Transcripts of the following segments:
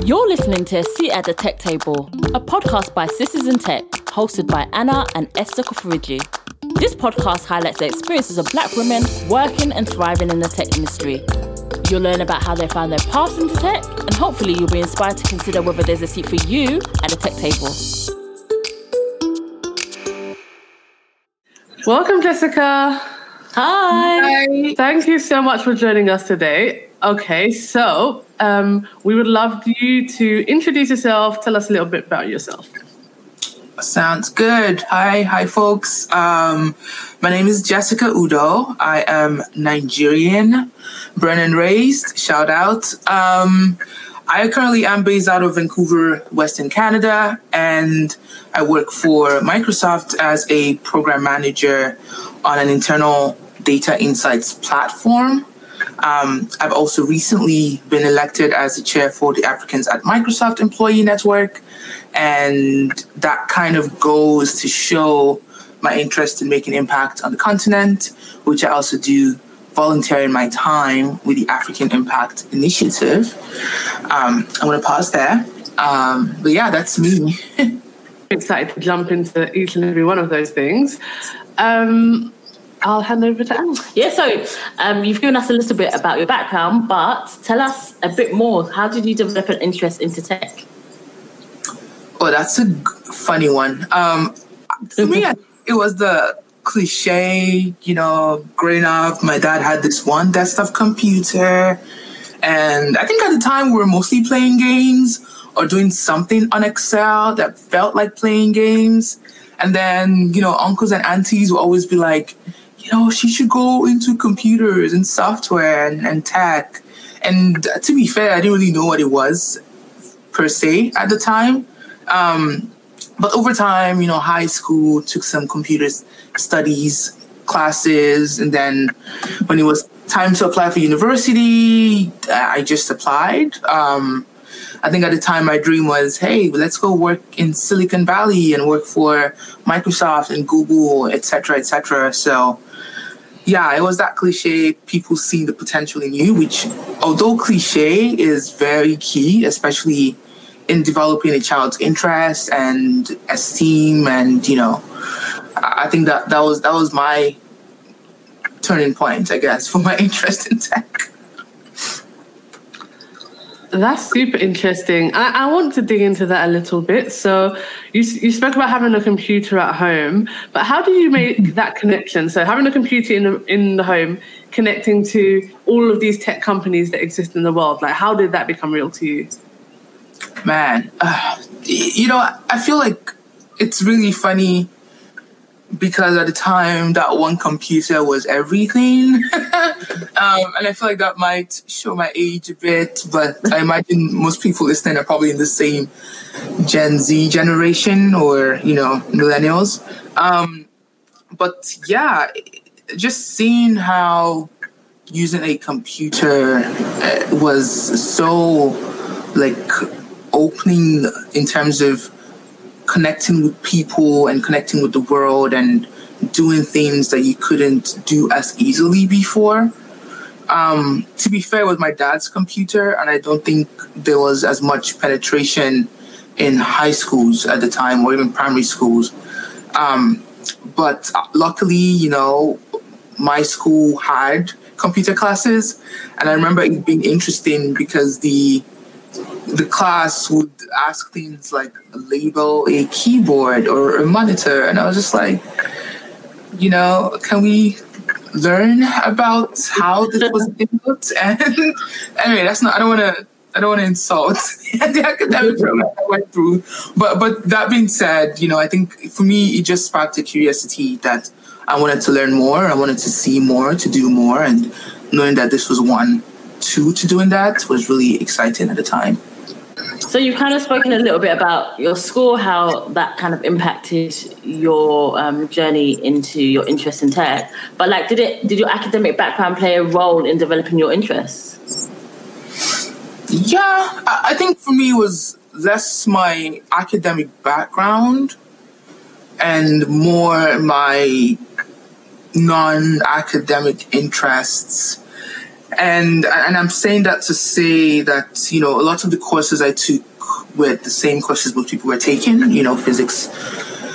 You're listening to a Seat at the Tech Table, a podcast by Sisters in Tech, hosted by Anna and Esther Kofarigi. This podcast highlights the experiences of black women working and thriving in the tech industry. You'll learn about how they found their paths into tech, and hopefully, you'll be inspired to consider whether there's a seat for you at the tech table. Welcome, Jessica. Hi. Hi. Thank you so much for joining us today. Okay, so um, we would love you to introduce yourself. Tell us a little bit about yourself. Sounds good. Hi, hi, folks. Um, my name is Jessica Udo. I am Nigerian, born and raised. Shout out. Um, I currently am based out of Vancouver, Western Canada, and I work for Microsoft as a program manager on an internal data insights platform. Um, I've also recently been elected as the chair for the Africans at Microsoft Employee Network, and that kind of goes to show my interest in making impact on the continent, which I also do volunteering my time with the African Impact Initiative. Um, I'm going to pause there. Um, but yeah, that's me. Excited to jump into each and every one of those things. Um, I'll hand over to Anne. Yeah, so um, you've given us a little bit about your background, but tell us a bit more. How did you develop an interest into tech? Oh, that's a funny one. Um, for me, it was the cliche, you know, growing up, my dad had this one desktop computer. And I think at the time we were mostly playing games or doing something on Excel that felt like playing games. And then, you know, uncles and aunties would always be like, you know, she should go into computers and software and, and tech. And to be fair, I didn't really know what it was per se at the time. Um, but over time, you know, high school took some computer studies classes, and then when it was time to apply for university, I just applied. Um, I think at the time my dream was, hey, let's go work in Silicon Valley and work for Microsoft and Google, et cetera, et cetera. So, yeah, it was that cliche, people see the potential in you, which, although cliche, is very key, especially in developing a child's interest and esteem and you know i think that that was that was my turning point i guess for my interest in tech That's super interesting. I, I want to dig into that a little bit. So, you, you spoke about having a computer at home, but how do you make that connection? So, having a computer in the, in the home, connecting to all of these tech companies that exist in the world, like how did that become real to you? man uh, you know i feel like it's really funny because at the time that one computer was everything. Um, and i feel like that might show my age a bit but i imagine most people listening are probably in the same gen z generation or you know millennials. Um, but yeah just seeing how using a computer uh, was so like opening in terms of connecting with people and connecting with the world and doing things that you couldn't do as easily before. Um, to be fair, with my dad's computer, and I don't think there was as much penetration in high schools at the time or even primary schools. Um, but luckily, you know, my school had computer classes, and I remember it being interesting because the the class would ask things like label a keyboard or a monitor, and I was just like, you know, can we learn about how this was built? And anyway, that's not. I don't want to. I don't want to insult the academic program I went through, but but that being said, you know, I think for me it just sparked a curiosity that I wanted to learn more. I wanted to see more, to do more, and knowing that this was one two to doing that was really exciting at the time. So you've kind of spoken a little bit about your school, how that kind of impacted your um, journey into your interest in tech. But like, did it? Did your academic background play a role in developing your interests? Yeah, I, I think for me it was less my academic background and more my non-academic interests and and I'm saying that to say that you know a lot of the courses I took were the same courses most people were taking. You know, physics.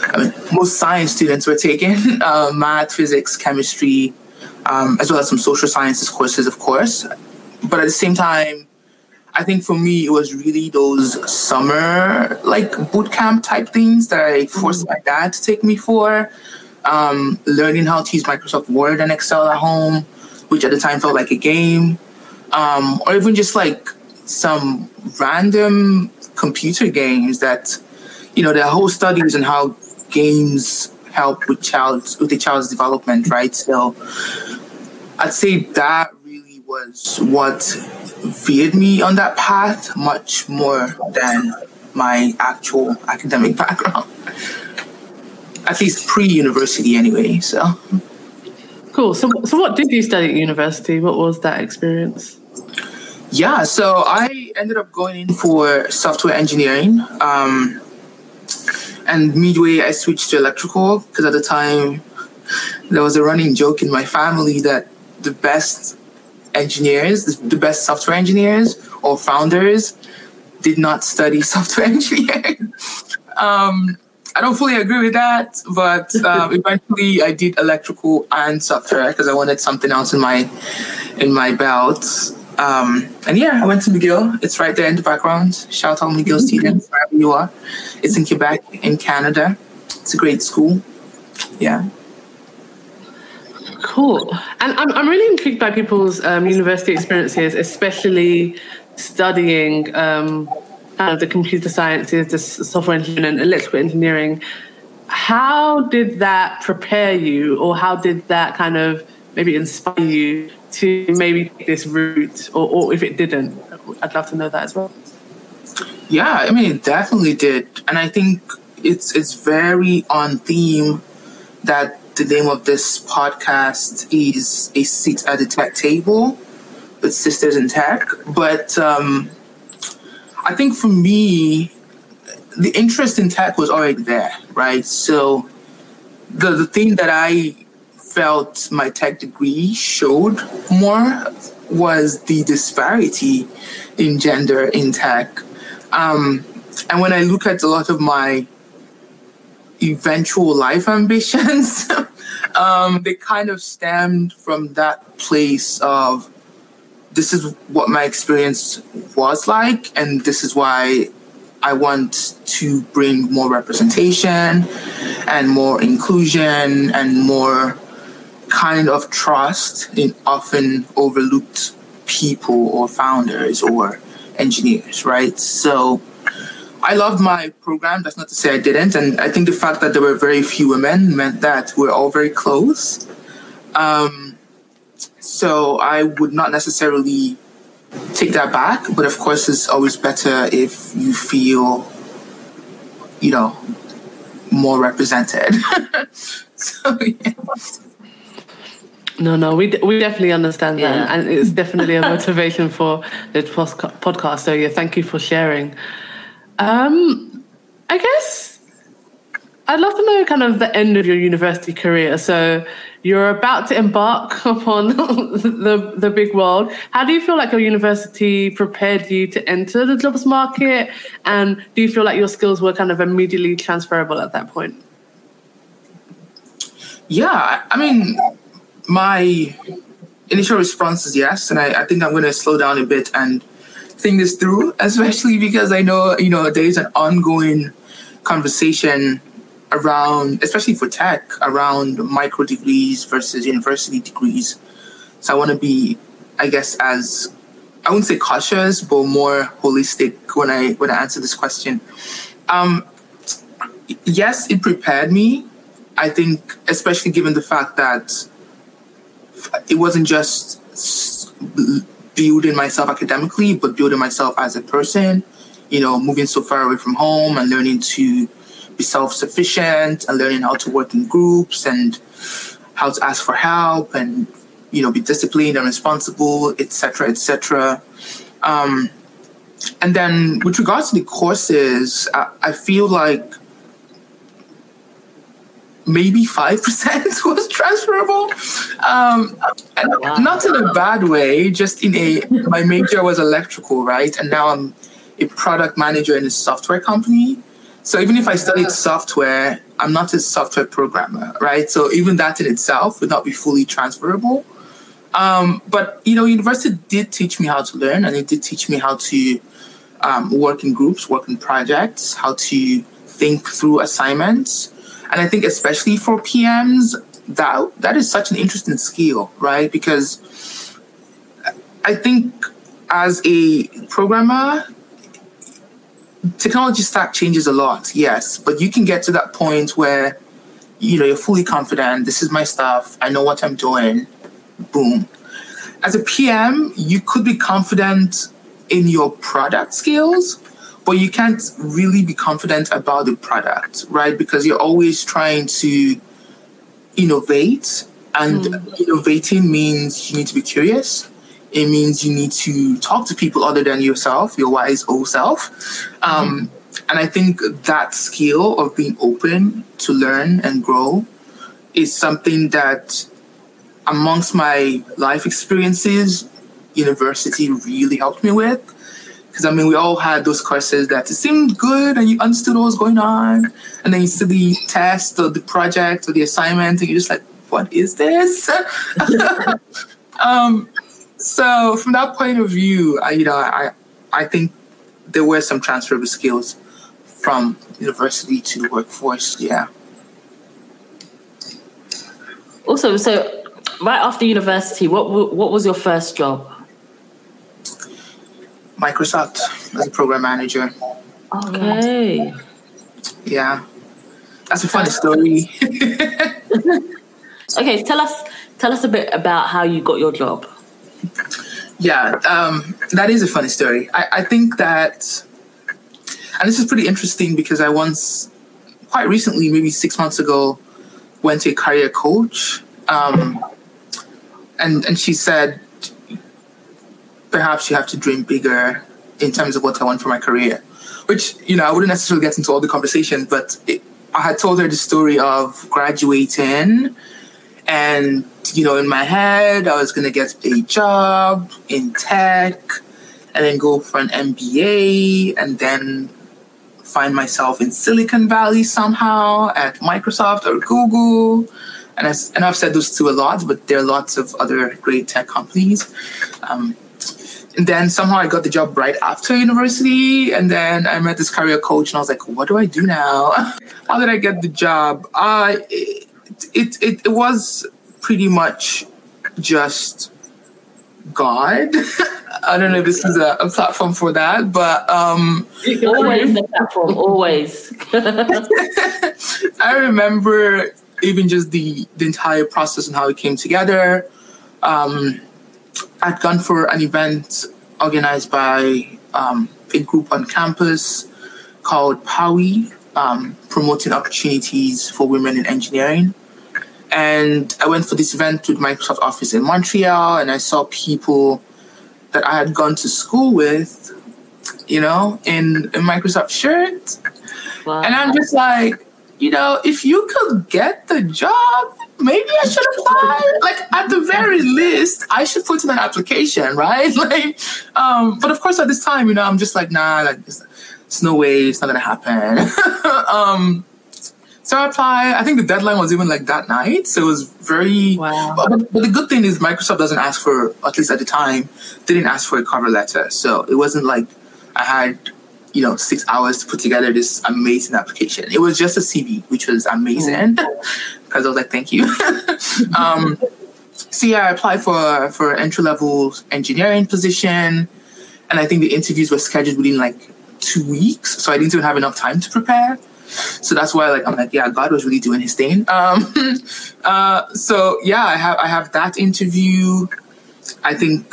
I mean, most science students were taking uh, math, physics, chemistry, um, as well as some social sciences courses, of course. But at the same time, I think for me it was really those summer like boot camp type things that I forced my dad to take me for. Um, learning how to use Microsoft Word and Excel at home, which at the time felt like a game, um, or even just like some random computer games that, you know, there are whole studies on how games help with child's with the child's development, right? So I'd say that really was what veered me on that path much more than my actual academic background. At least pre-university anyway, so Cool. So, so what did you study at university? What was that experience? Yeah, so I ended up going in for software engineering. Um, and midway, I switched to electrical because at the time there was a running joke in my family that the best engineers, the best software engineers or founders, did not study software engineering. um, I don't fully agree with that, but um, eventually I did electrical and software because I wanted something else in my in my belt. Um, and yeah, I went to McGill. It's right there in the background. Shout out McGill students, wherever you are. It's in Quebec, in Canada. It's a great school. Yeah. Cool. And I'm, I'm really intrigued by people's um, university experiences, especially studying um, uh, the computer sciences, the software engineering, and electrical engineering. How did that prepare you, or how did that kind of maybe inspire you to maybe take this route, or, or if it didn't? I'd love to know that as well. Yeah, I mean, it definitely did, and I think it's it's very on theme that the name of this podcast is a seat at the tech table with sisters in tech. But um, I think for me, the interest in tech was already there, right? So the the thing that I felt my tech degree showed more was the disparity in gender in tech. Um, and when I look at a lot of my eventual life ambitions, um, they kind of stemmed from that place of this is what my experience was like, and this is why I want to bring more representation and more inclusion and more kind of trust in often overlooked people or founders or engineers, right? So I loved my program. That's not to say I didn't. And I think the fact that there were very few women meant that we're all very close. Um, so I would not necessarily take that back. But of course, it's always better if you feel, you know, more represented. so, yeah. No, no, we we definitely understand that, yeah. and it's definitely a motivation for the podcast. So yeah, thank you for sharing. Um, I guess I'd love to know kind of the end of your university career. So you're about to embark upon the the big world. How do you feel like your university prepared you to enter the jobs market? And do you feel like your skills were kind of immediately transferable at that point? Yeah, I mean, my initial response is yes, and I, I think I'm going to slow down a bit and think this through, especially because I know, you know, there is an ongoing conversation around, especially for tech, around micro degrees versus university degrees. So I want to be, I guess, as I wouldn't say cautious, but more holistic when I when I answer this question. Um, yes, it prepared me. I think, especially given the fact that it wasn't just building myself academically, but building myself as a person, you know, moving so far away from home and learning to be self sufficient and learning how to work in groups and how to ask for help and, you know, be disciplined and responsible, etc., etc. Um, and then with regards to the courses, I, I feel like maybe 5% was transferable. Um, wow. Not in a bad way, just in a, my major was electrical, right? And now I'm a product manager in a software company. So even if I studied software, I'm not a software programmer, right? So even that in itself would not be fully transferable. Um, but you know, university did teach me how to learn, and it did teach me how to um, work in groups, work in projects, how to think through assignments. And I think especially for PMs, that that is such an interesting skill, right? Because I think as a programmer, technology stack changes a lot, yes, but you can get to that point where you know you're fully confident. This is my stuff. I know what I'm doing. Boom. As a PM, you could be confident in your product skills, but you can't really be confident about the product, right? Because you're always trying to innovate, and mm. innovating means you need to be curious. It means you need to talk to people other than yourself, your wise old self. Um, mm. And I think that skill of being open to learn and grow is something that, amongst my life experiences, university really helped me with. Because I mean, we all had those courses that it seemed good and you understood what was going on, and then you see the test or the project or the assignment, and you're just like, "What is this?" um, so from that point of view, I, you know, I I think there were some transferable skills from university to the workforce. Yeah. Also, so right after university, what what was your first job? Microsoft as a program manager. Okay. Yeah. That's a funny story. okay, tell us tell us a bit about how you got your job. Yeah, um, that is a funny story. I, I think that, and this is pretty interesting because I once, quite recently, maybe six months ago, went to a career coach, um, and and she said, perhaps you have to dream bigger in terms of what I want for my career. Which, you know, I wouldn't necessarily get into all the conversation, but it, I had told her the story of graduating and, you know, in my head, I was going to get a job in tech and then go for an MBA and then find myself in Silicon Valley somehow at Microsoft or Google. And, I, and I've said those two a lot, but there are lots of other great tech companies. Um, and then somehow I got the job right after university. And then I met this career coach, and I was like, what do I do now? How did I get the job? Uh, it, it, it, it was pretty much just God. I don't know if this is a, a platform for that, but um, always the platform, always. I remember even just the the entire process and how it came together. Um, I'd gone for an event organized by um, a group on campus called POWE, um, promoting opportunities for women in engineering. And I went for this event the Microsoft office in Montreal, and I saw people that I had gone to school with, you know, in a Microsoft shirt. Wow. And I'm just like, you know, if you could get the job, maybe I should apply. like at the very least, I should put in an application, right? Like, um, but of course, at this time, you know, I'm just like, nah, like, it's, it's no way, it's not gonna happen. um, so I applied. I think the deadline was even like that night, so it was very. Wow. But, but the good thing is, Microsoft doesn't ask for, at least at the time, didn't ask for a cover letter, so it wasn't like I had you know, six hours to put together this amazing application. It was just a CV, which was amazing because I was like, thank you. um, so yeah, I applied for for entry level engineering position, and I think the interviews were scheduled within like two weeks, so I didn't even have enough time to prepare. So that's why, like, I'm like, yeah, God was really doing His thing. Um, uh, so yeah, I have I have that interview. I think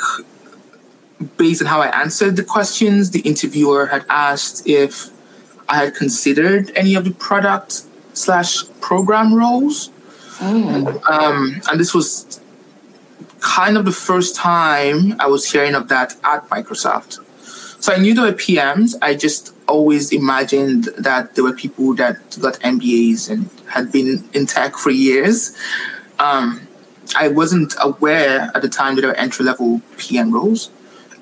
based on how I answered the questions, the interviewer had asked if I had considered any of the product slash program roles. Oh. Um, and this was kind of the first time I was hearing of that at Microsoft. So I knew there were PMs. I just always imagined that there were people that got MBAs and had been in tech for years. Um, I wasn't aware at the time that there were entry level PM roles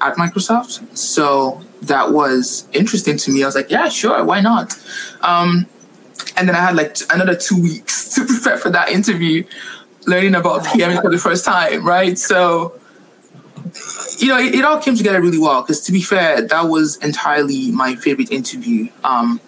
at Microsoft. So that was interesting to me. I was like, yeah, sure, why not? Um, and then I had like another two weeks to prepare for that interview, learning about PM for the first time, right? So, you know, it, it all came together really well because to be fair, that was entirely my favorite interview. Um,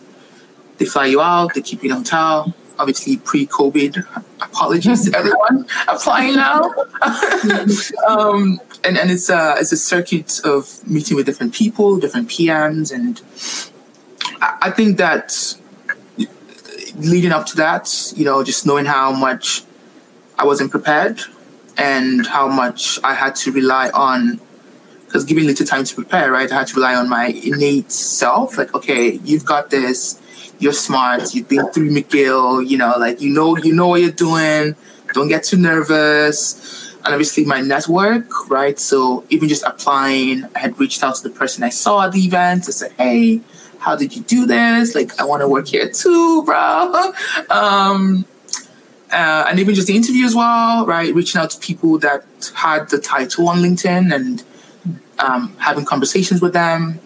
they fly you out, they keep you in a hotel, obviously pre-COVID. Apologies to everyone applying now. um, and and it's a it's a circuit of meeting with different people, different PMs, and I, I think that leading up to that, you know, just knowing how much I wasn't prepared and how much I had to rely on because giving little time to prepare, right? I had to rely on my innate self. Like, okay, you've got this you're smart, you've been through McGill, you know, like you know you know what you're doing, don't get too nervous. And obviously my network, right? So even just applying, I had reached out to the person I saw at the event to say, hey, how did you do this? Like I want to work here too, bro. Um, uh, and even just the interview as well, right? Reaching out to people that had the title on LinkedIn and um, having conversations with them.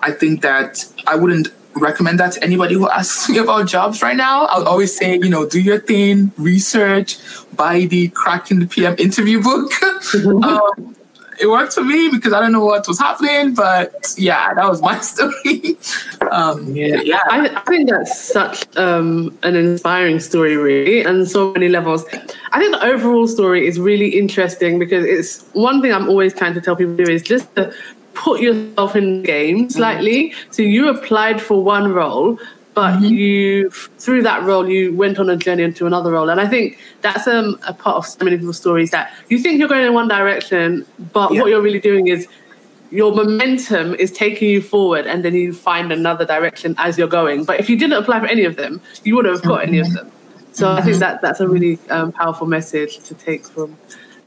I think that I wouldn't recommend that to anybody who asks me about jobs right now. I'll always say, you know, do your thing, research, buy the cracking the PM interview book. um, it worked for me because I don't know what was happening, but yeah, that was my story. um, yeah, yeah. I, I, think that's such um, an inspiring story, really, and so many levels. I think the overall story is really interesting because it's one thing I'm always trying to tell people to do is just to put yourself in the game slightly. Mm-hmm. So you applied for one role, but mm-hmm. you through that role you went on a journey into another role and i think that's um, a part of so many people's stories that you think you're going in one direction but yeah. what you're really doing is your momentum is taking you forward and then you find another direction as you're going but if you didn't apply for any of them you wouldn't have got mm-hmm. any of them so i think mm-hmm. that that's a really um, powerful message to take from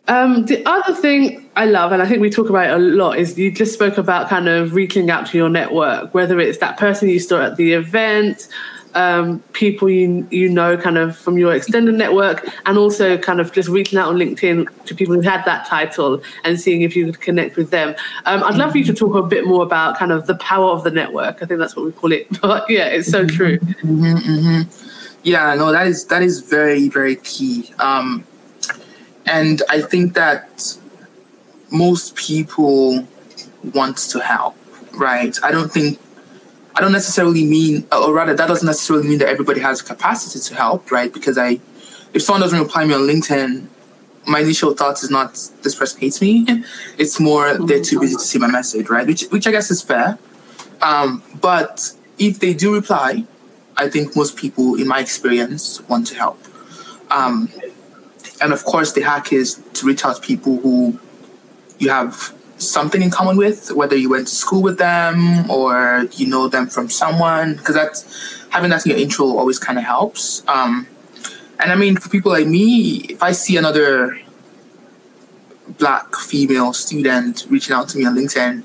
um, the other thing I love, and I think we talk about it a lot, is you just spoke about kind of reaching out to your network, whether it's that person you saw at the event, um, people you you know kind of from your extended network, and also kind of just reaching out on LinkedIn to people who had that title and seeing if you could connect with them. Um, I'd love for you to talk a bit more about kind of the power of the network. I think that's what we call it. But yeah, it's so true. Mm-hmm, mm-hmm. Yeah, no, that is that is very very key. Um, and I think that most people want to help, right? I don't think, I don't necessarily mean, or rather, that doesn't necessarily mean that everybody has capacity to help, right? Because I, if someone doesn't reply me on LinkedIn, my initial thought is not this person hates me. It's more they're too busy to see my message, right? Which, which I guess is fair. Um, but if they do reply, I think most people, in my experience, want to help. Um, and of course, the hack is to reach out to people who you have something in common with, whether you went to school with them or you know them from someone, because that's having that in your intro always kind of helps. Um, and I mean, for people like me, if I see another black female student reaching out to me on LinkedIn,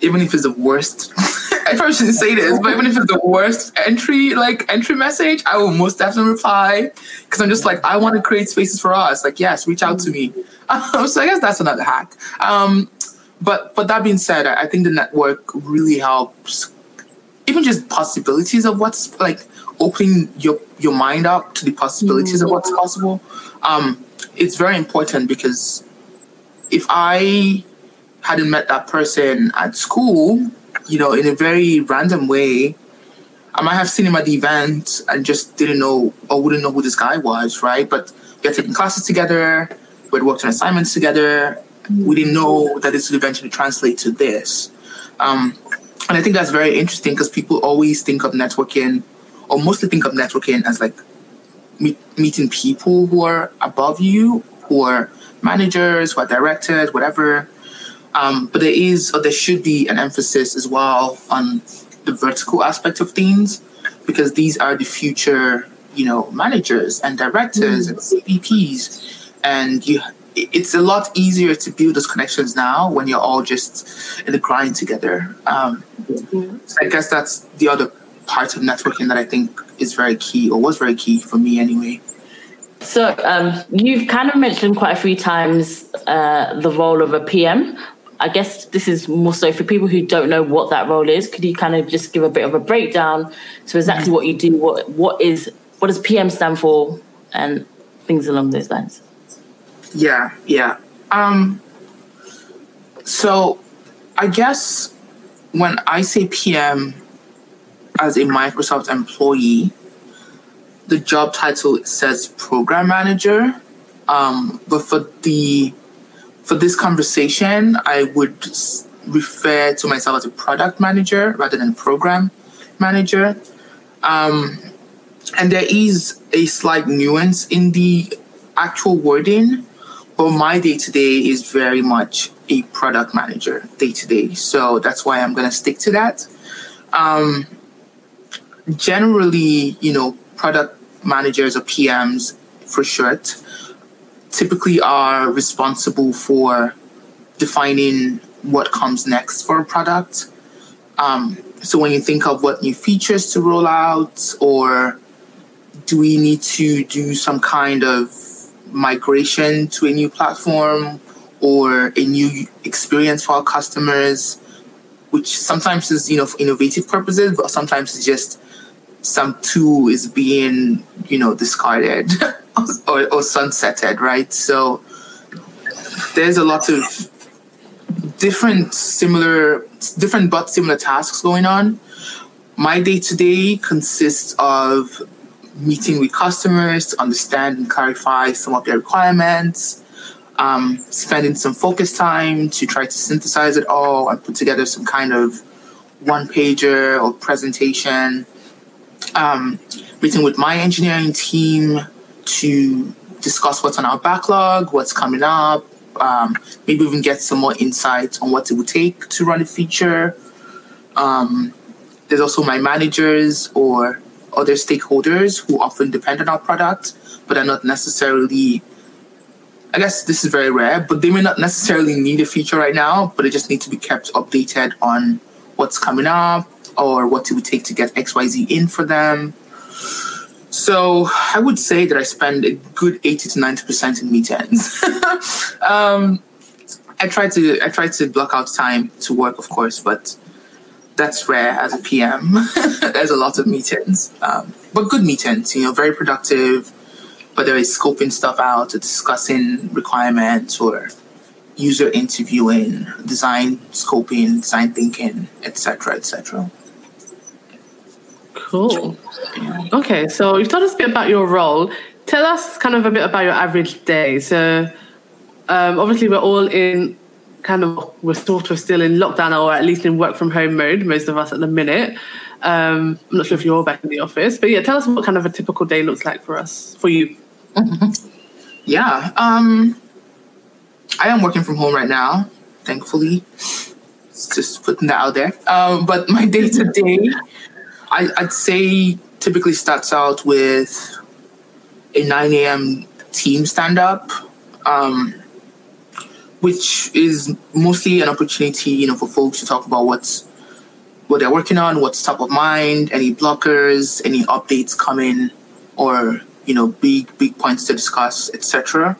even if it's the worst I probably shouldn't say this, but even if it's the worst entry, like entry message, I will most definitely reply because I'm just like, I want to create spaces for us. Like, yes, reach out to me. Um, so I guess that's another hack. Um, but but that being said, I think the network really helps. Even just possibilities of what's like opening your your mind up to the possibilities mm-hmm. of what's possible. Um, it's very important because if I hadn't met that person at school, you know, in a very random way, I might have seen him at the event and just didn't know or wouldn't know who this guy was, right? But we had taken classes together, we had worked on assignments together. We didn't know that this would eventually translate to this. Um, and I think that's very interesting because people always think of networking, or mostly think of networking as like meet, meeting people who are above you, who are managers, who are directors, whatever. Um, but there is, or there should be, an emphasis as well on the vertical aspect of things, because these are the future, you know, managers and directors mm. and CVPs, and you it's a lot easier to build those connections now when you're all just in the grind together. Um, mm-hmm. so I guess that's the other part of networking that I think is very key or was very key for me anyway. So um, you've kind of mentioned quite a few times uh, the role of a PM. I guess this is more so for people who don't know what that role is. Could you kind of just give a bit of a breakdown to exactly mm-hmm. what you do? What what is what does PM stand for, and things along those lines? Yeah, yeah. Um, so I guess when I say PM as a Microsoft employee, the job title says program manager. Um, but for the for this conversation, I would refer to myself as a product manager rather than program manager. Um, and there is a slight nuance in the actual wording, but my day to day is very much a product manager day to day. So that's why I'm going to stick to that. Um, generally, you know, product managers or PMs for short typically are responsible for defining what comes next for a product. Um, so when you think of what new features to roll out, or do we need to do some kind of migration to a new platform or a new experience for our customers, which sometimes is you know for innovative purposes, but sometimes it's just some tool is being you know discarded or, or sunsetted, right? So there's a lot of different similar different but similar tasks going on. My day to day consists of meeting with customers to understand and clarify some of their requirements, um, spending some focus time to try to synthesize it all and put together some kind of one pager or presentation um, meeting with my engineering team to discuss what's on our backlog, what's coming up, um, maybe even get some more insight on what it would take to run a feature. Um, there's also my managers or other stakeholders who often depend on our product, but are not necessarily. I guess this is very rare, but they may not necessarily need a feature right now, but they just need to be kept updated on what's coming up, or what it would take to get XYZ in for them. So I would say that I spend a good 80 to 90% in meetings. um, I try to I try to block out time to work, of course, but that's rare as a PM. There's a lot of meetings, um, but good meetings. You know, very productive. Whether it's scoping stuff out, or discussing requirements, or user interviewing, design scoping, design thinking, etc., etc. Cool. Okay, so you've told us a bit about your role. Tell us kind of a bit about your average day. So, um, obviously, we're all in kind of, we're sort of still in lockdown or at least in work from home mode, most of us at the minute. Um, I'm not sure if you're all back in the office, but yeah, tell us what kind of a typical day looks like for us, for you. Yeah, um, I am working from home right now, thankfully. Just putting that out there. Um, but my day to day I, would say typically starts out with a 9 a.m. team stand up, um, which is mostly an opportunity, you know, for folks to talk about what's what they're working on, what's top of mind, any blockers, any updates coming, or you know, big big points to discuss, etc.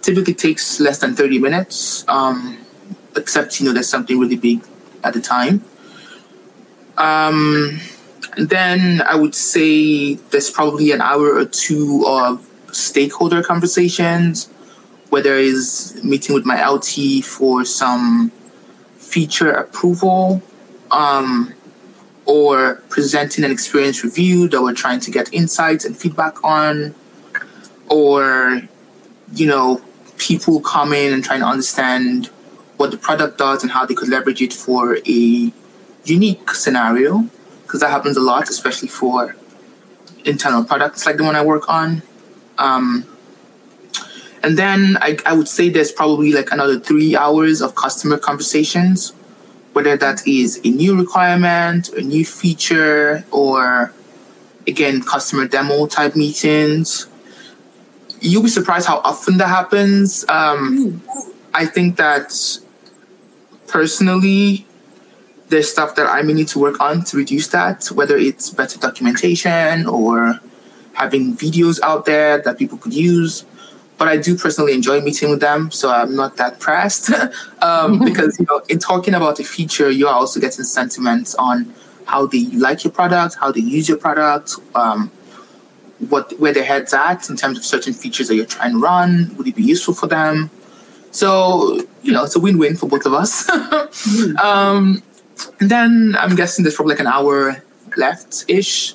Typically takes less than 30 minutes, um, except you know there's something really big at the time. Um, then I would say there's probably an hour or two of stakeholder conversations, whether it's meeting with my LT for some feature approval, um, or presenting an experience review that we're trying to get insights and feedback on, or you know, people coming and trying to understand what the product does and how they could leverage it for a unique scenario because that happens a lot, especially for internal products like the one I work on. Um, and then I, I would say there's probably like another three hours of customer conversations, whether that is a new requirement, a new feature, or again, customer demo type meetings. you'll be surprised how often that happens. Um, I think that personally, there's stuff that I may need to work on to reduce that, whether it's better documentation or having videos out there that people could use. But I do personally enjoy meeting with them, so I'm not that pressed. um, because you know, in talking about a feature, you are also getting sentiments on how they like your product, how they use your product, um, what where their heads at in terms of certain features that you're trying to run. Would it be useful for them? So you know, it's a win-win for both of us. um, and then I'm guessing there's probably like an hour left ish.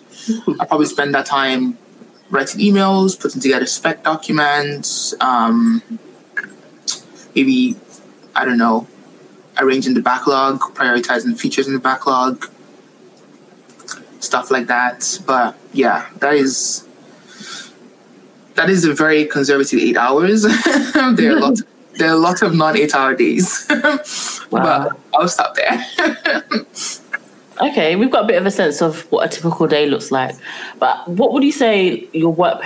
I'll probably spend that time writing emails, putting together spec documents, um, maybe, I don't know, arranging the backlog, prioritizing features in the backlog, stuff like that. But yeah, that is that is a very conservative eight hours. there are lots there are a lot of non eight hour days. Wow. but I'll stop there. Okay, we've got a bit of a sense of what a typical day looks like. But what would you say your work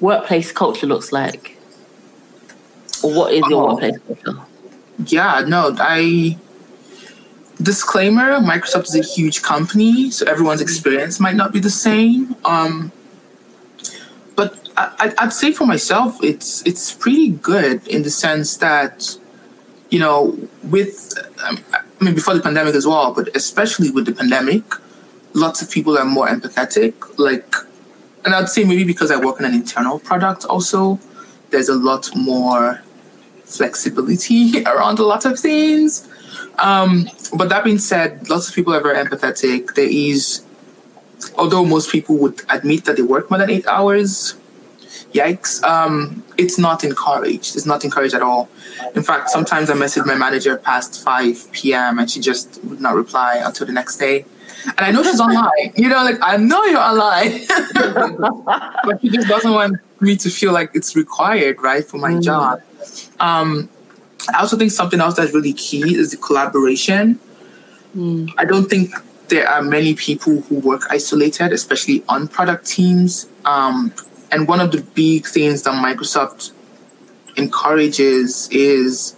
workplace culture looks like? Or what is your Oh. workplace culture? yeah, no, I disclaimer, Microsoft is a huge company, so everyone's experience might not be the same. Um I, I'd say for myself, it's it's pretty good in the sense that, you know, with um, I mean before the pandemic as well, but especially with the pandemic, lots of people are more empathetic. Like, and I'd say maybe because I work in an internal product, also, there's a lot more flexibility around a lot of things. Um, but that being said, lots of people are very empathetic. There is, although most people would admit that they work more than eight hours, yikes, um, it's not encouraged. It's not encouraged at all. In fact, sometimes I message my manager past 5 p.m. and she just would not reply until the next day. And I know she's online. You know, like, I know you're online. but she just doesn't want me to feel like it's required, right, for my job. Um, I also think something else that's really key is the collaboration. I don't think there are many people who work isolated, especially on product teams. Um, and one of the big things that Microsoft encourages is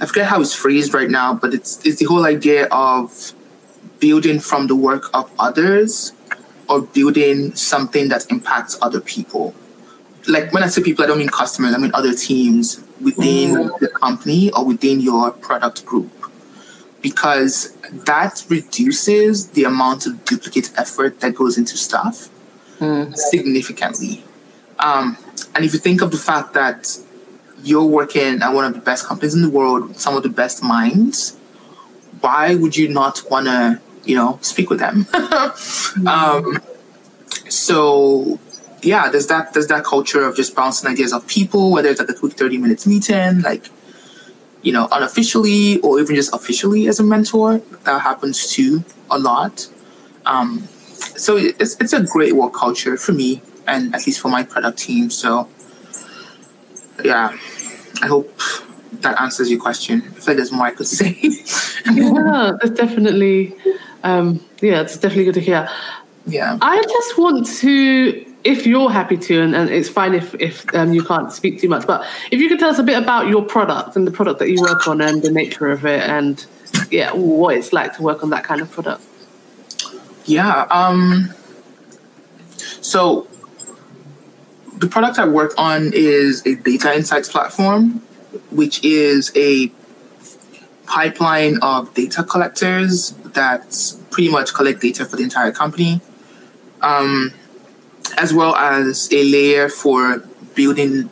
I forget how it's phrased right now, but it's it's the whole idea of building from the work of others or building something that impacts other people. Like when I say people, I don't mean customers, I mean other teams within mm. the company or within your product group. Because that reduces the amount of duplicate effort that goes into stuff significantly. Um, and if you think of the fact that you're working at one of the best companies in the world, some of the best minds, why would you not want to, you know, speak with them? um, so yeah, there's that there's that culture of just bouncing ideas off people, whether it's like a quick 30 minutes meeting, like you know, unofficially or even just officially as a mentor. That happens too a lot. Um, so it's it's a great work culture for me and at least for my product team. So yeah, I hope that answers your question. I feel like there's more I could say. yeah, that's definitely, um, yeah, it's definitely good to hear. yeah. I just want to, if you're happy to, and, and it's fine if if um, you can't speak too much, but if you could tell us a bit about your product and the product that you work on and the nature of it, and yeah, what it's like to work on that kind of product. Yeah. Um, so the product I work on is a data insights platform, which is a pipeline of data collectors that pretty much collect data for the entire company, um, as well as a layer for building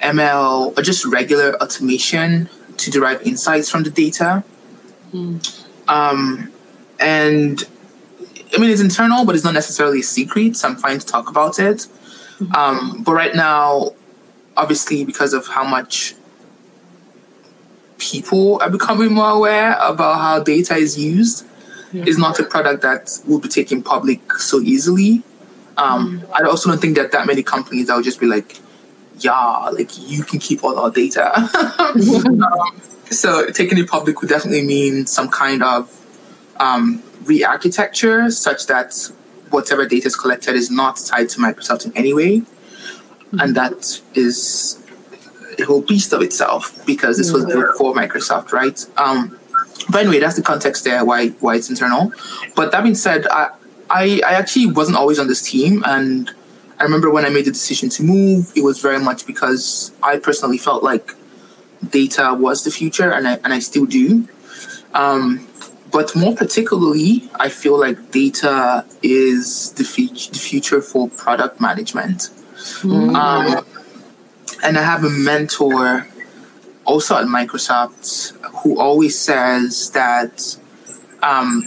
ML or just regular automation to derive insights from the data. Um, and I mean, it's internal, but it's not necessarily a secret, so I'm fine to talk about it. Um, but right now, obviously, because of how much people are becoming more aware about how data is used, is not a product that will be taken public so easily. Um, I also don't think that that many companies that would just be like, yeah, like you can keep all our data. um, so taking it public would definitely mean some kind of um, re-architecture such that whatever data is collected is not tied to Microsoft in any way. and that is a whole beast of itself because this was built for Microsoft, right? Um, but anyway, that's the context there why why it's internal. But that being said, I, I I actually wasn't always on this team, and I remember when I made the decision to move, it was very much because I personally felt like data was the future, and I and I still do. Um, but more particularly, I feel like data is the, fe- the future for product management. Mm-hmm. Um, and I have a mentor also at Microsoft who always says that um,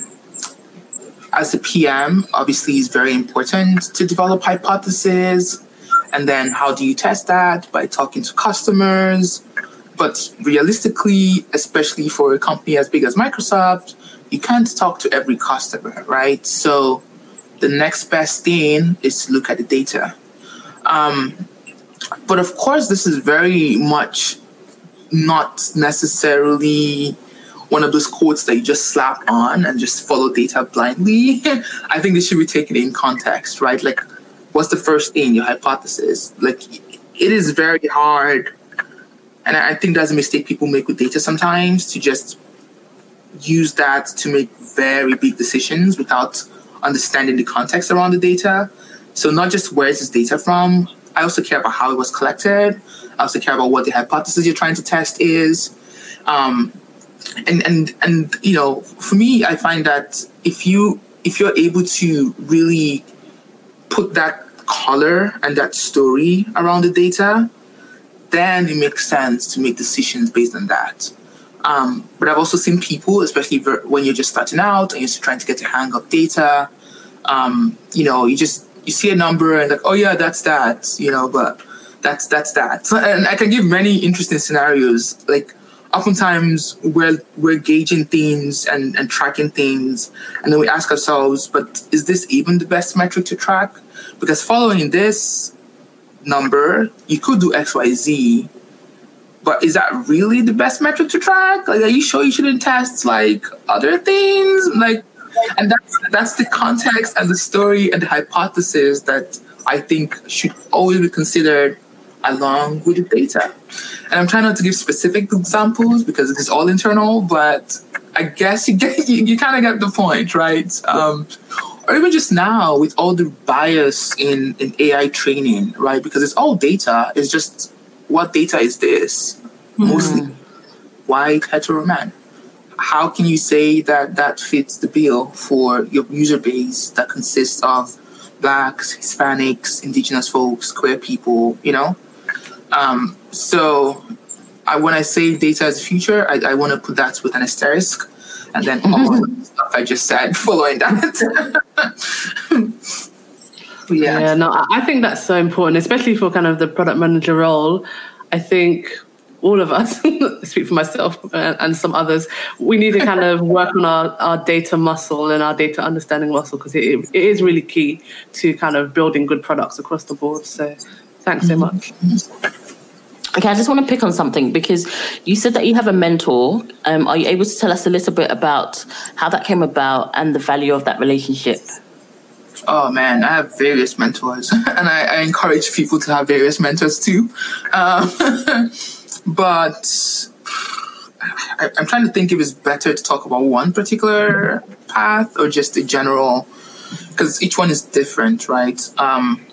as a PM, obviously, it's very important to develop hypotheses. And then how do you test that? By talking to customers. But realistically, especially for a company as big as Microsoft, you can't talk to every customer, right? So the next best thing is to look at the data. Um, but of course, this is very much not necessarily one of those quotes that you just slap on and just follow data blindly. I think this should be taken in context, right? Like, what's the first thing, your hypothesis? Like, it is very hard. And I think that's a mistake people make with data sometimes to just use that to make very big decisions without understanding the context around the data. So not just where is this data from, I also care about how it was collected. I also care about what the hypothesis you're trying to test is. Um, and and and you know, for me, I find that if you if you're able to really put that color and that story around the data, then it makes sense to make decisions based on that. Um, but I've also seen people, especially when you're just starting out and you're trying to get a hang of data, um, you know, you just you see a number and like, oh yeah, that's that, you know, but that's that's that. And I can give many interesting scenarios. Like oftentimes we're we're gauging things and, and tracking things and then we ask ourselves, but is this even the best metric to track? Because following this number, you could do XYZ, but is that really the best metric to track? Like, are you sure you shouldn't test like other things? Like, and that's that's the context and the story and the hypothesis that I think should always be considered along with the data. And I'm trying not to give specific examples because it is all internal, but I guess you get you, you kind of get the point, right? Um, or even just now with all the bias in, in AI training, right? Because it's all data. It's just what data is this? Mm-hmm. Mostly white hetero men. How can you say that that fits the bill for your user base that consists of blacks, Hispanics, indigenous folks, queer people, you know? Um, so I, when I say data as future, I, I want to put that with an asterisk and then all the stuff I just said following that. yeah. yeah, no, I think that's so important, especially for kind of the product manager role. I think all of us, speak for myself and some others, we need to kind of work on our, our data muscle and our data understanding muscle because it, it is really key to kind of building good products across the board. So thanks so much. Okay, I just want to pick on something because you said that you have a mentor. Um, are you able to tell us a little bit about how that came about and the value of that relationship? Oh man, I have various mentors, and I, I, encourage people to have various mentors too. Um, but I, am trying to think if it's better to talk about one particular path or just a general, because each one is different, right? Um,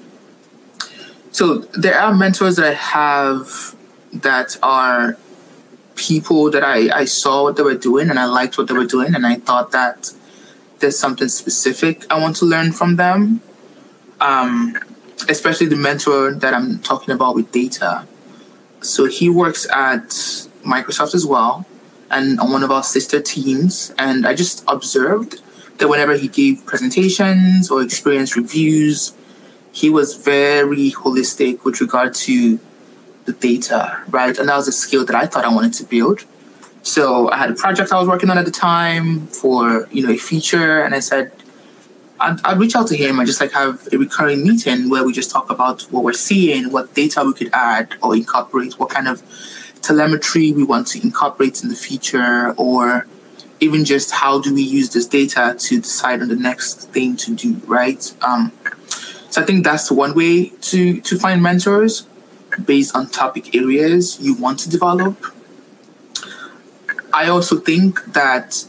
so there are mentors that I have that are people that I, I saw what they were doing and I liked what they were doing and I thought that there's something specific I want to learn from them. Um, especially the mentor that I'm talking about with data. So he works at Microsoft as well and on one of our sister teams. And I just observed that whenever he gave presentations or experience reviews, he was very holistic with regard to the data, right? And that was a skill that I thought I wanted to build. So I had a project I was working on at the time for, you know, a feature, and I said, I'd, I'd, reach out to him and just like have a recurring meeting where we just talk about what we're seeing, what data we could add or incorporate, what kind of telemetry we want to incorporate in the future, or even just how do we use this data to decide on the next thing to do, right? Um, So I think that's one way to to find mentors based on topic areas you want to develop. I also think that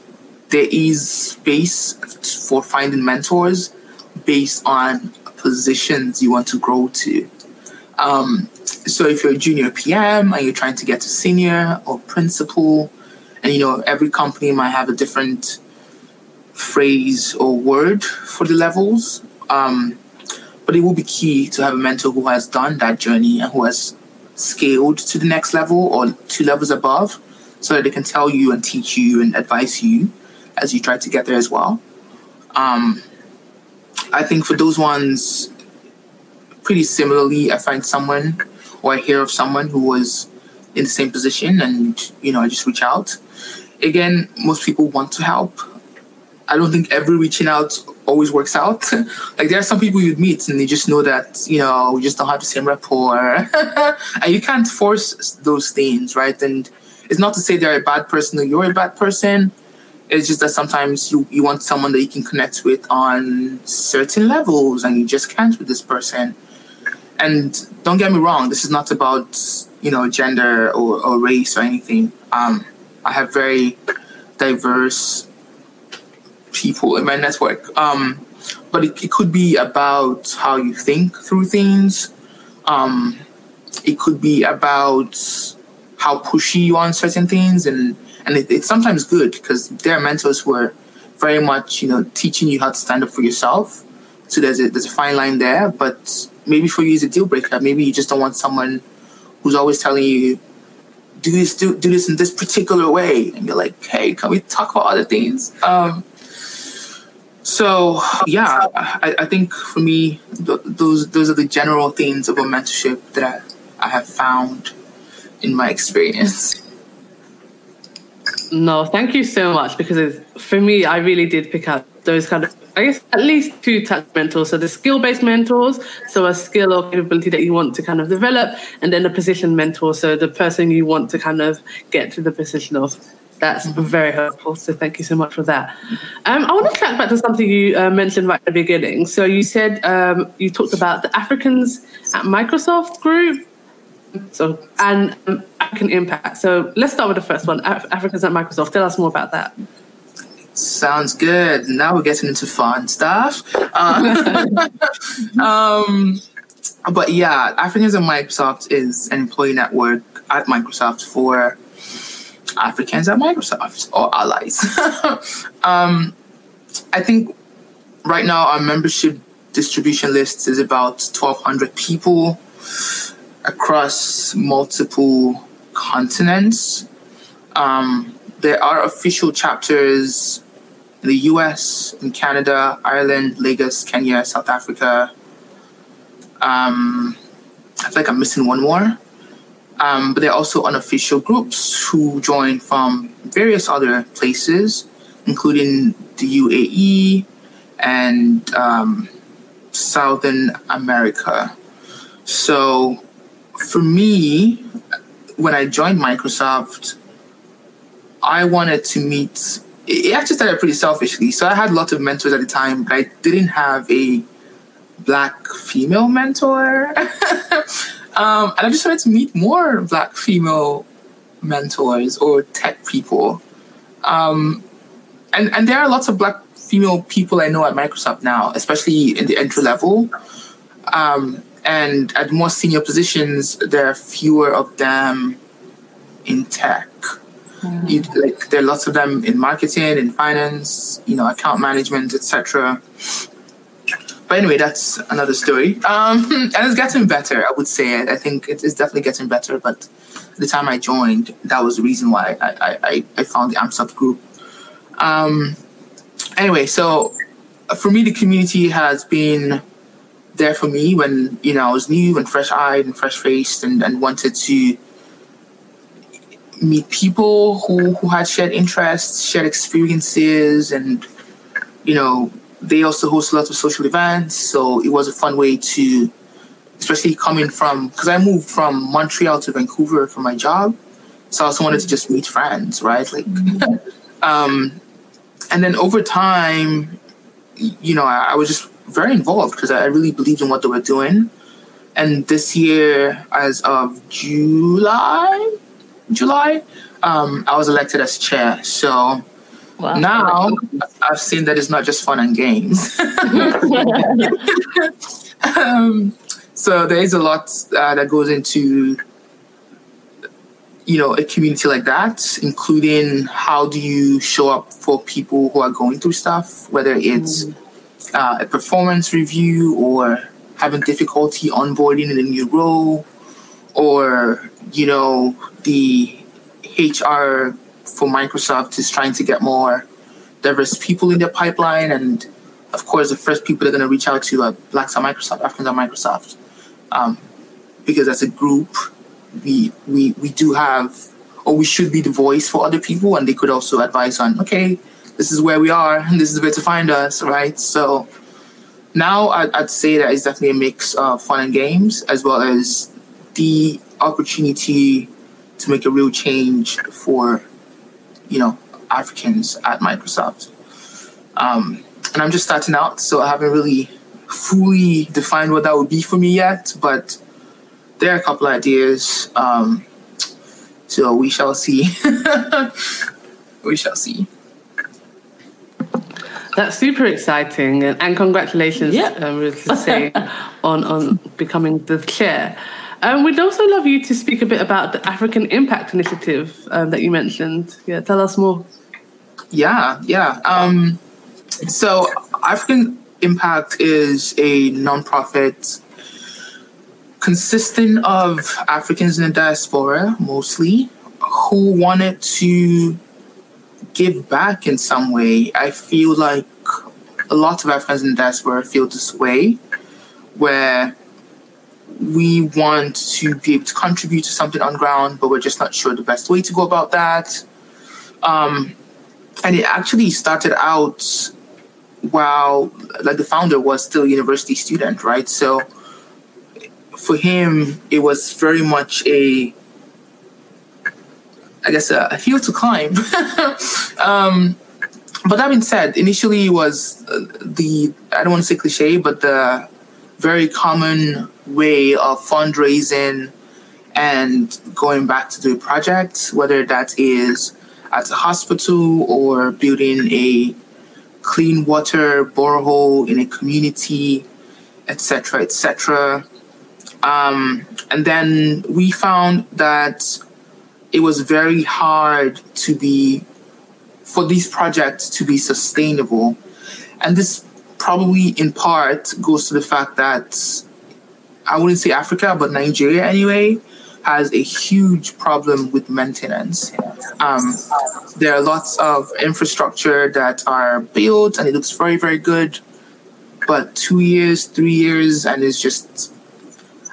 there is space for finding mentors based on positions you want to grow to. Um, so if you're a junior PM and you're trying to get to senior or principal, and you know every company might have a different phrase or word for the levels. Um, but it will be key to have a mentor who has done that journey and who has scaled to the next level or two levels above so that they can tell you and teach you and advise you as you try to get there as well. Um, I think for those ones, pretty similarly, I find someone or I hear of someone who was in the same position and, you know, I just reach out. Again, most people want to help. I don't think every reaching out always works out. like there are some people you'd meet and you just know that, you know, we just don't have the same rapport. and you can't force those things, right? And it's not to say they're a bad person or you're a bad person. It's just that sometimes you, you want someone that you can connect with on certain levels and you just can't with this person. And don't get me wrong, this is not about, you know, gender or, or race or anything. Um, I have very diverse people in my network. Um, but it, it, could be about how you think through things. Um, it could be about how pushy you are on certain things, and and it, it's sometimes good because there are mentors who are very much you know teaching you how to stand up for yourself. So there's a there's a fine line there, but maybe for you it's a deal breaker. Maybe you just don't want someone who's always telling you do this do, do this in this particular way, and you're like, hey, can we talk about other things? Um, so yeah, I, I think for me, th- those those are the general themes of a mentorship that I, I have found in my experience. No, thank you so much because for me, I really did pick up those kind of, I guess, at least two types of mentors. So the skill based mentors, so a skill or capability that you want to kind of develop, and then a position mentor, so the person you want to kind of get to the position of. That's mm-hmm. very helpful. So thank you so much for that. Um, I want to track back to something you uh, mentioned right at the beginning. So you said um, you talked about the Africans at Microsoft Group. So and um, African impact. So let's start with the first one. Af- Africans at Microsoft. Tell us more about that. Sounds good. Now we're getting into fun stuff. Uh, um, but yeah, Africans at Microsoft is an employee network at Microsoft for Africans at Microsoft or allies. um, I think right now our membership distribution list is about 1,200 people across multiple continents. Um, there are official chapters in the US, in Canada, Ireland, Lagos, Kenya, South Africa. Um, I feel like I'm missing one more. Um, but there are also unofficial groups who join from various other places, including the UAE and um, Southern America. So for me, when I joined Microsoft, I wanted to meet. It actually started pretty selfishly. So I had lots of mentors at the time, but I didn't have a black female mentor. Um, and I just wanted to meet more black female mentors or tech people. Um, and, and there are lots of black female people I know at Microsoft now, especially in the entry level. Um, and at more senior positions, there are fewer of them in tech. Mm. You, like there are lots of them in marketing, in finance, you know, account management, etc. But anyway, that's another story. Um, and it's getting better, I would say. I think it is definitely getting better. But the time I joined, that was the reason why I, I, I found the AMSUP group. Um, anyway, so for me, the community has been there for me when you know I was new and fresh eyed and fresh faced and, and wanted to meet people who, who had shared interests, shared experiences, and you know they also host a lot of social events. So it was a fun way to, especially coming from, because I moved from Montreal to Vancouver for my job. So I also wanted to just meet friends, right? Like, um, and then over time, you know, I, I was just very involved because I really believed in what they were doing. And this year, as of July, July, um, I was elected as chair. So wow. now I've seen that it's not just fun and games. um, so there is a lot uh, that goes into you know a community like that including how do you show up for people who are going through stuff whether it's mm. Uh, a performance review or having difficulty onboarding in a new role or you know the hr for microsoft is trying to get more diverse people in their pipeline and of course the first people they're going to reach out to are blacks at microsoft africans at microsoft. Um, because as a group we we we do have or we should be the voice for other people and they could also advise on okay this is where we are and this is where to find us right so now I'd, I'd say that it's definitely a mix of fun and games as well as the opportunity to make a real change for you know africans at microsoft um, and i'm just starting out so i haven't really fully defined what that would be for me yet but there are a couple ideas. Um, so we shall see. we shall see. That's super exciting, and, and congratulations, yeah. um, say, on on becoming the chair. Um, we'd also love you to speak a bit about the African Impact Initiative um, that you mentioned. Yeah, tell us more. Yeah, yeah. Um, so African Impact is a nonprofit consisting of Africans in the diaspora mostly who wanted to give back in some way. I feel like a lot of Africans in the diaspora feel this way, where we want to be able to contribute to something on ground, but we're just not sure the best way to go about that. Um, and it actually started out while, like, the founder was still a university student, right? So for him, it was very much a, I guess, a, a hill to climb. um, but that being said, initially it was uh, the, I don't want to say cliche, but the very common way of fundraising and going back to do a project, whether that is at a hospital or building a clean water borehole in a community, etc., etc. Um, and then we found that it was very hard to be, for these projects to be sustainable. And this probably in part goes to the fact that I wouldn't say Africa, but Nigeria anyway, has a huge problem with maintenance. Um, there are lots of infrastructure that are built and it looks very, very good, but two years, three years, and it's just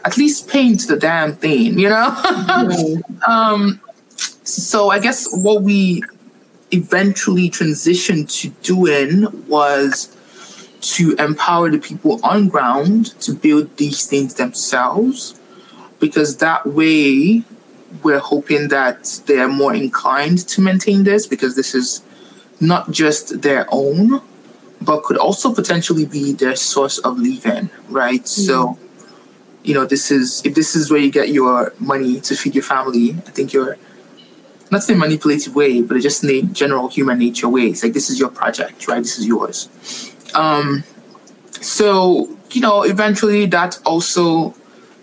at least paint the damn thing, you know? mm-hmm. um, so I guess what we eventually transitioned to doing was to empower the people on ground to build these things themselves because that way we're hoping that they're more inclined to maintain this because this is not just their own but could also potentially be their source of living right mm-hmm. so you know, this is if this is where you get your money to feed your family, I think you're not in a manipulative way, but just in a general human nature way. It's like this is your project, right? This is yours. Um, so you know, eventually that also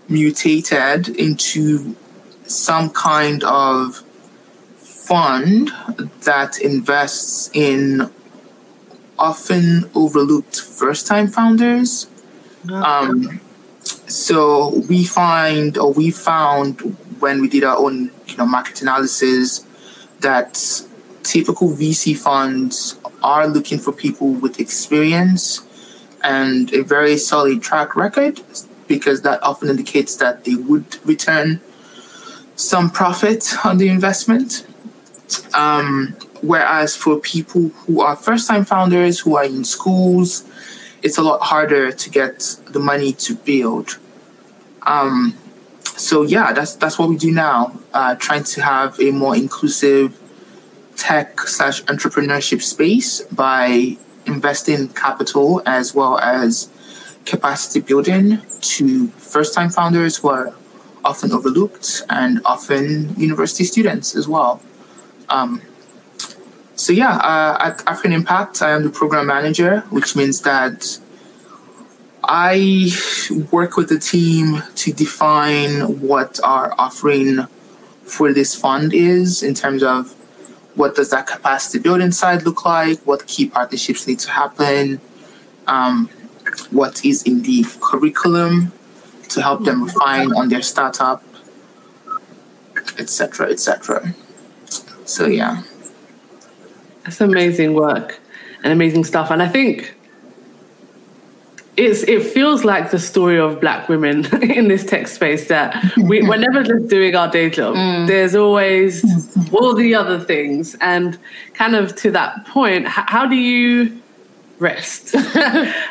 mutated into some kind of fund that invests in often overlooked first time founders. Um, so we find, or we found when we did our own, you know, market analysis, that typical VC funds are looking for people with experience and a very solid track record, because that often indicates that they would return some profit on the investment. Um, whereas for people who are first time founders who are in schools it's a lot harder to get the money to build. Um, so yeah, that's that's what we do now. Uh, trying to have a more inclusive tech slash entrepreneurship space by investing capital as well as capacity building to first time founders who are often overlooked and often university students as well. Um, so, yeah, uh, at African Impact, I am the program manager, which means that I work with the team to define what our offering for this fund is in terms of what does that capacity building side look like, what key partnerships need to happen, um, what is in the curriculum to help them refine on their startup, etc., etc. So yeah, it's amazing work and amazing stuff, and I think it's it feels like the story of black women in this tech space that we, we're never just doing our day job. Mm. There's always all the other things, and kind of to that point, how, how do you rest?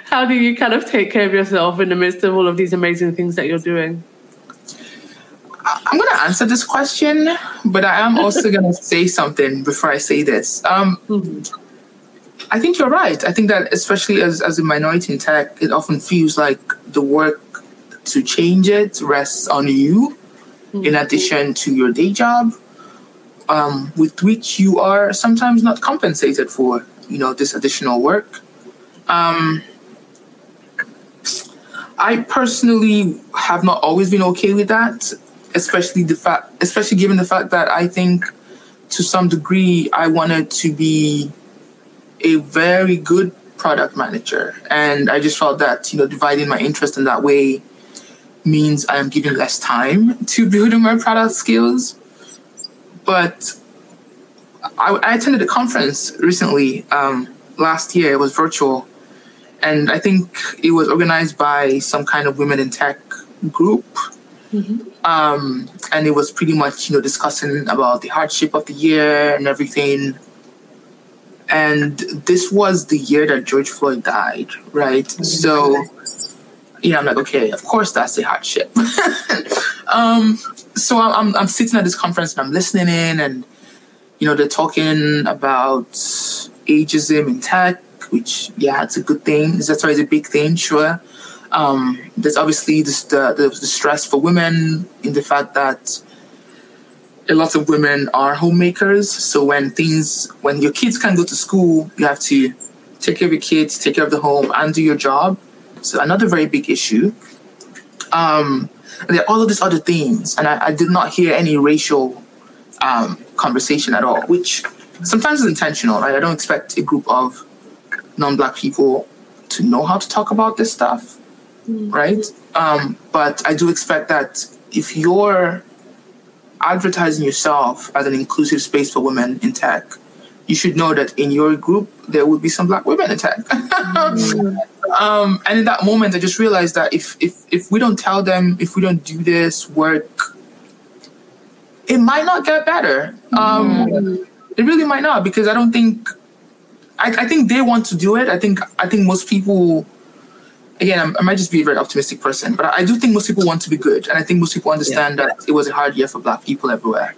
how do you kind of take care of yourself in the midst of all of these amazing things that you're doing? I'm going to answer this question, but I am also going to say something before I say this. Um, mm-hmm. I think you're right. I think that especially as, as a minority in tech, it often feels like the work to change it rests on you mm-hmm. in addition to your day job, um, with which you are sometimes not compensated for, you know, this additional work. Um, I personally have not always been okay with that, especially the fact, especially given the fact that I think to some degree I wanted to be a very good product manager. And I just felt that, you know, dividing my interest in that way means I am giving less time to building my product skills. But I, I attended a conference recently, um, last year, it was virtual. And I think it was organized by some kind of women in tech group. Mm-hmm. Um, and it was pretty much, you know, discussing about the hardship of the year and everything. And this was the year that George Floyd died, right? Mm-hmm. So, you know, I'm like, okay, of course that's a hardship. um, so I'm, I'm sitting at this conference and I'm listening in, and you know, they're talking about ageism in tech, which yeah, it's a good thing. That's always a big thing, sure. Um, there's obviously this, the, the, the stress for women in the fact that a lot of women are homemakers. So when things, when your kids can't go to school, you have to take care of your kids, take care of the home, and do your job. So another very big issue. Um, and there are all of these other things, and I, I did not hear any racial um, conversation at all, which sometimes is intentional. Right? I don't expect a group of non-black people to know how to talk about this stuff, mm-hmm. right? Um, but I do expect that if you're advertising yourself as an inclusive space for women in tech, you should know that in your group there would be some black women in tech. mm-hmm. um, and in that moment, I just realized that if if if we don't tell them, if we don't do this work, it might not get better. Um, mm-hmm. It really might not because I don't think. I, I think they want to do it. I think I think most people again, I'm, might just be a very optimistic person, but I do think most people want to be good, and I think most people understand yeah. that it was a hard year for Black people everywhere.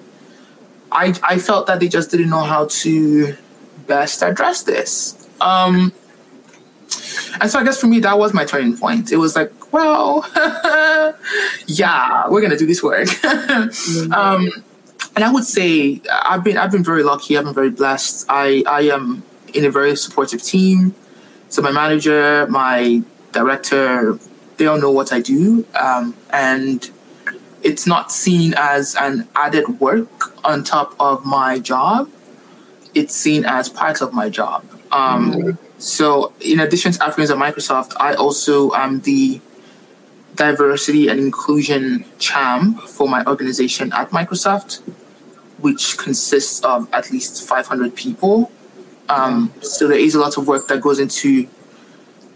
I I felt that they just didn't know how to best address this. Um, and so I guess for me that was my turning point. It was like, well, yeah, we're gonna do this work. mm-hmm. um, and I would say I've been I've been very lucky. I've been very blessed. I I am in a very supportive team. So my manager, my director, they all know what I do. Um, and it's not seen as an added work on top of my job. It's seen as part of my job. Um, mm-hmm. So, in addition to Africans at Microsoft, I also am the diversity and inclusion champ for my organization at Microsoft, which consists of at least 500 people. Um, so, there is a lot of work that goes into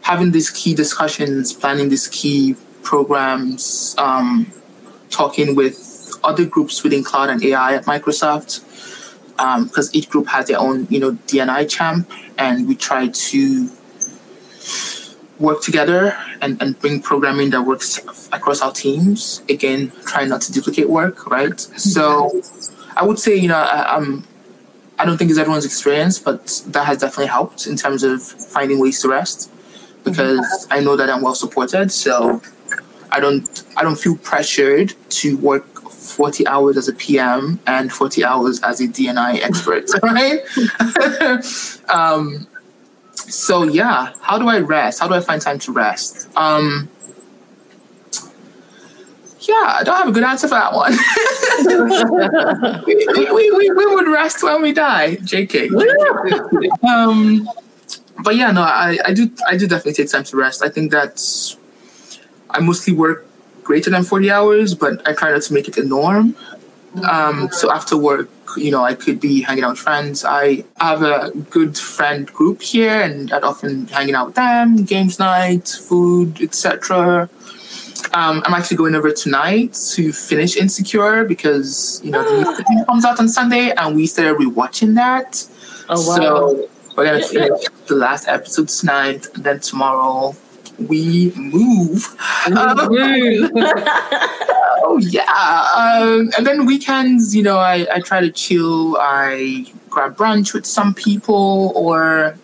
having these key discussions, planning these key programs, um, talking with other groups within cloud and AI at Microsoft, because um, each group has their own, you know, DNI champ, and we try to work together and, and bring programming that works across our teams. Again, trying not to duplicate work, right? So I would say, you know, I, I'm, I don't think it's everyone's experience, but that has definitely helped in terms of finding ways to rest. Because I know that I'm well supported. So I don't I don't feel pressured to work 40 hours as a PM and 40 hours as a DNI expert, right? um, so yeah, how do I rest? How do I find time to rest? Um, yeah, I don't have a good answer for that one. we, we, we, we, would rest when we die, JK. um, but yeah, no, I, I do I do definitely take time to rest. I think that's I mostly work greater than 40 hours, but I try not to make it a norm. Um, so after work, you know, I could be hanging out with friends. I have a good friend group here, and I'd often hanging out with them, games night, food, etc. Um, I'm actually going over tonight to finish Insecure because you know the new comes out on Sunday, and we started rewatching that. Oh wow! So we're gonna finish the last episode tonight, and then tomorrow we move. Um, oh yeah, um, and then weekends, you know, I, I try to chill. I grab brunch with some people, or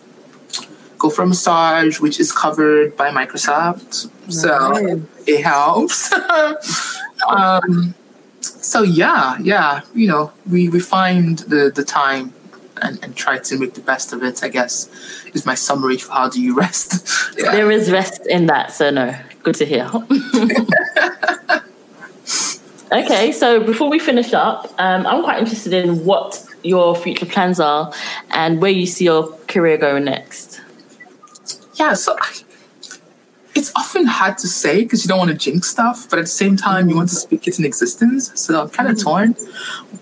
go for a massage, which is covered by Microsoft. So it helps. um, so yeah, yeah, you know, we, we find the, the time and, and try to make the best of it, I guess, is my summary for how do you rest. yeah. There is rest in that, so no, good to hear. okay, so before we finish up, um, I'm quite interested in what your future plans are and where you see your career going next. Yeah, so I, it's often hard to say because you don't want to jinx stuff, but at the same time, you want to speak it in existence. So I'm kind of torn.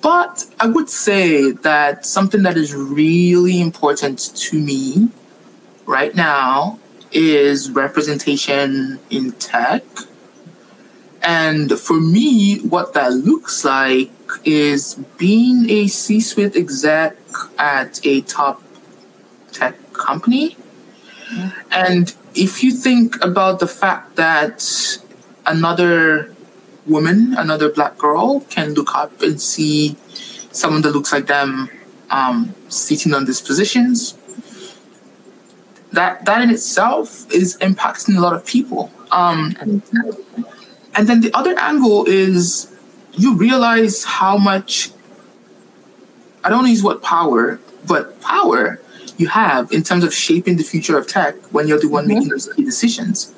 But I would say that something that is really important to me right now is representation in tech. And for me, what that looks like is being a C suite exec at a top tech company. Mm-hmm. And if you think about the fact that another woman, another black girl, can look up and see someone that looks like them um, sitting on these positions, that that in itself is impacting a lot of people. Um, and then the other angle is you realize how much I don't use what power, but power you have in terms of shaping the future of tech when you're the one mm-hmm. making those key decisions.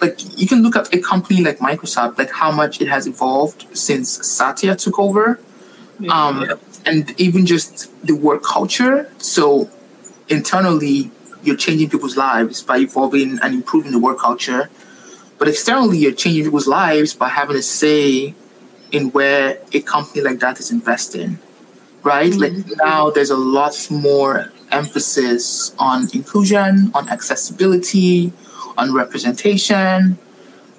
Like you can look at a company like Microsoft, like how much it has evolved since Satya took over, yeah. um, and even just the work culture. So internally, you're changing people's lives by evolving and improving the work culture, but externally, you're changing people's lives by having a say in where a company like that is investing. Right? Mm-hmm. Like now, there's a lot more emphasis on inclusion, on accessibility, on representation.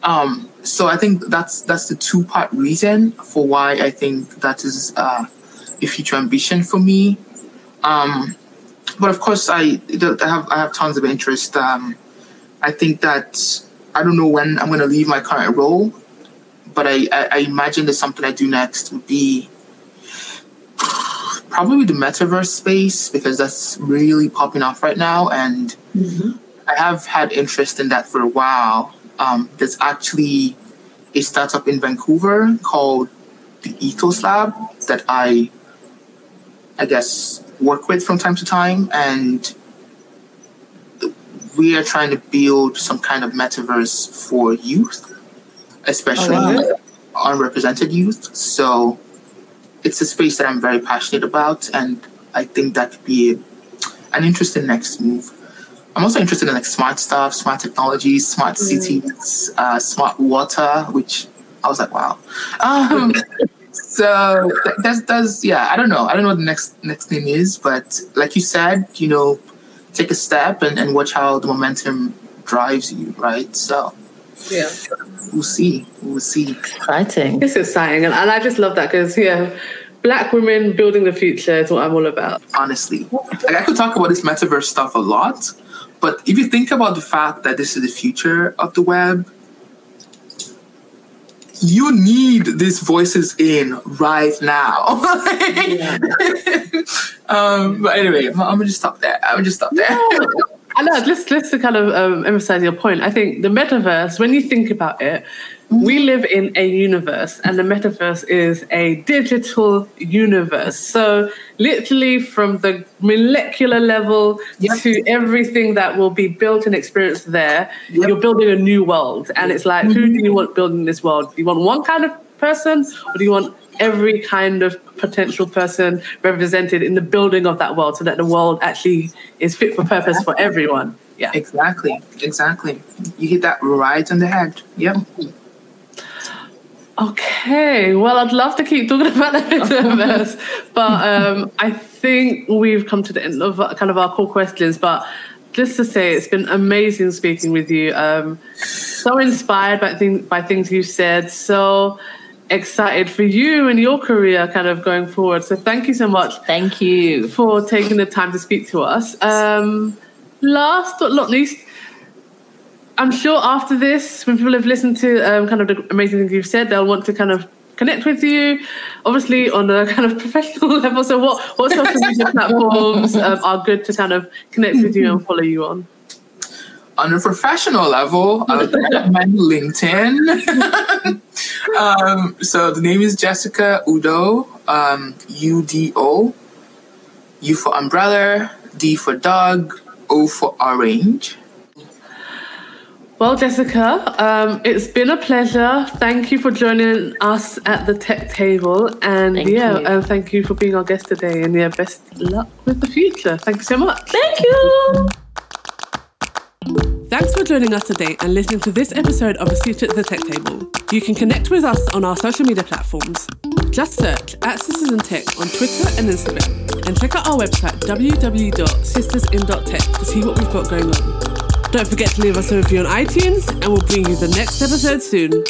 Um, so I think that's that's the two part reason for why I think that is uh, a future ambition for me. Um, but of course, I, I have I have tons of interest. Um, I think that I don't know when I'm going to leave my current role, but I, I, I imagine that something I do next would be probably the metaverse space because that's really popping off right now, and mm-hmm. I have had interest in that for a while. Um, there's actually a startup in Vancouver called the Ethos Lab that I, I guess, work with from time to time, and we are trying to build some kind of metaverse for youth, especially oh, wow. unrepresented youth. So it's a space that I'm very passionate about, and I think that could be an interesting next move. I'm also interested in like smart stuff, smart technologies, smart mm. cities, uh, smart water, which I was like, wow. Um, so that's that's yeah. I don't know. I don't know what the next next thing is, but like you said, you know, take a step and, and watch how the momentum drives you, right? So yeah, we'll see. We'll see. Exciting. It's exciting, and, and I just love that because yeah, black women building the future is what I'm all about. Honestly, like I could talk about this metaverse stuff a lot, but if you think about the fact that this is the future of the web, you need these voices in right now. um, but anyway, I'm, gonna just stop there. I'm gonna just stop there. No. I know. Just, just to kind of um, emphasize your point, I think the metaverse, when you think about it, we live in a universe, and the metaverse is a digital universe. So, literally, from the molecular level Yep. to everything that will be built and experienced there, Yep. you're building a new world. And it's like, who do you want building this world? Do you want one kind of person, or do you want every kind of potential person represented in the building of that world so that the world actually is fit for purpose for everyone? Yeah. Exactly, exactly. You hit that right on the head. Yep. Okay, well, I'd love to keep talking about the metaverse, but um, I think we've come to the end of uh, kind of our core questions. But just to say, it's been amazing speaking with you. Um, so inspired by things by things you've said. So excited for you and your career, kind of going forward. So thank you so much Thank you. for taking the time to speak to us. Um, last but not least, I'm sure after this, when people have listened to um, kind of the amazing things you've said, they'll want to kind of connect with you, obviously on a kind of professional level. So, what what social media platforms um, are good to kind of connect with you and follow you on? On a professional level, I would recommend LinkedIn. um, so the name is Jessica Udo, um, U D O, U for umbrella, D for dog, O for orange. Well, Jessica, um, it's been a pleasure. Thank you for joining us at the tech table, and Thank yeah, you. and thank you for being our guest today. And yeah, best luck with the future. Thank you so much. Thank you. Thanks for joining us today and listening to this episode of A Seat at the Tech Table. You can connect with us on our social media platforms. Just search at Sisters in Tech on Twitter and Instagram and check out our website www.sistersin.tech to see what we've got going on. Don't forget to leave us a review on iTunes and we'll bring you the next episode soon.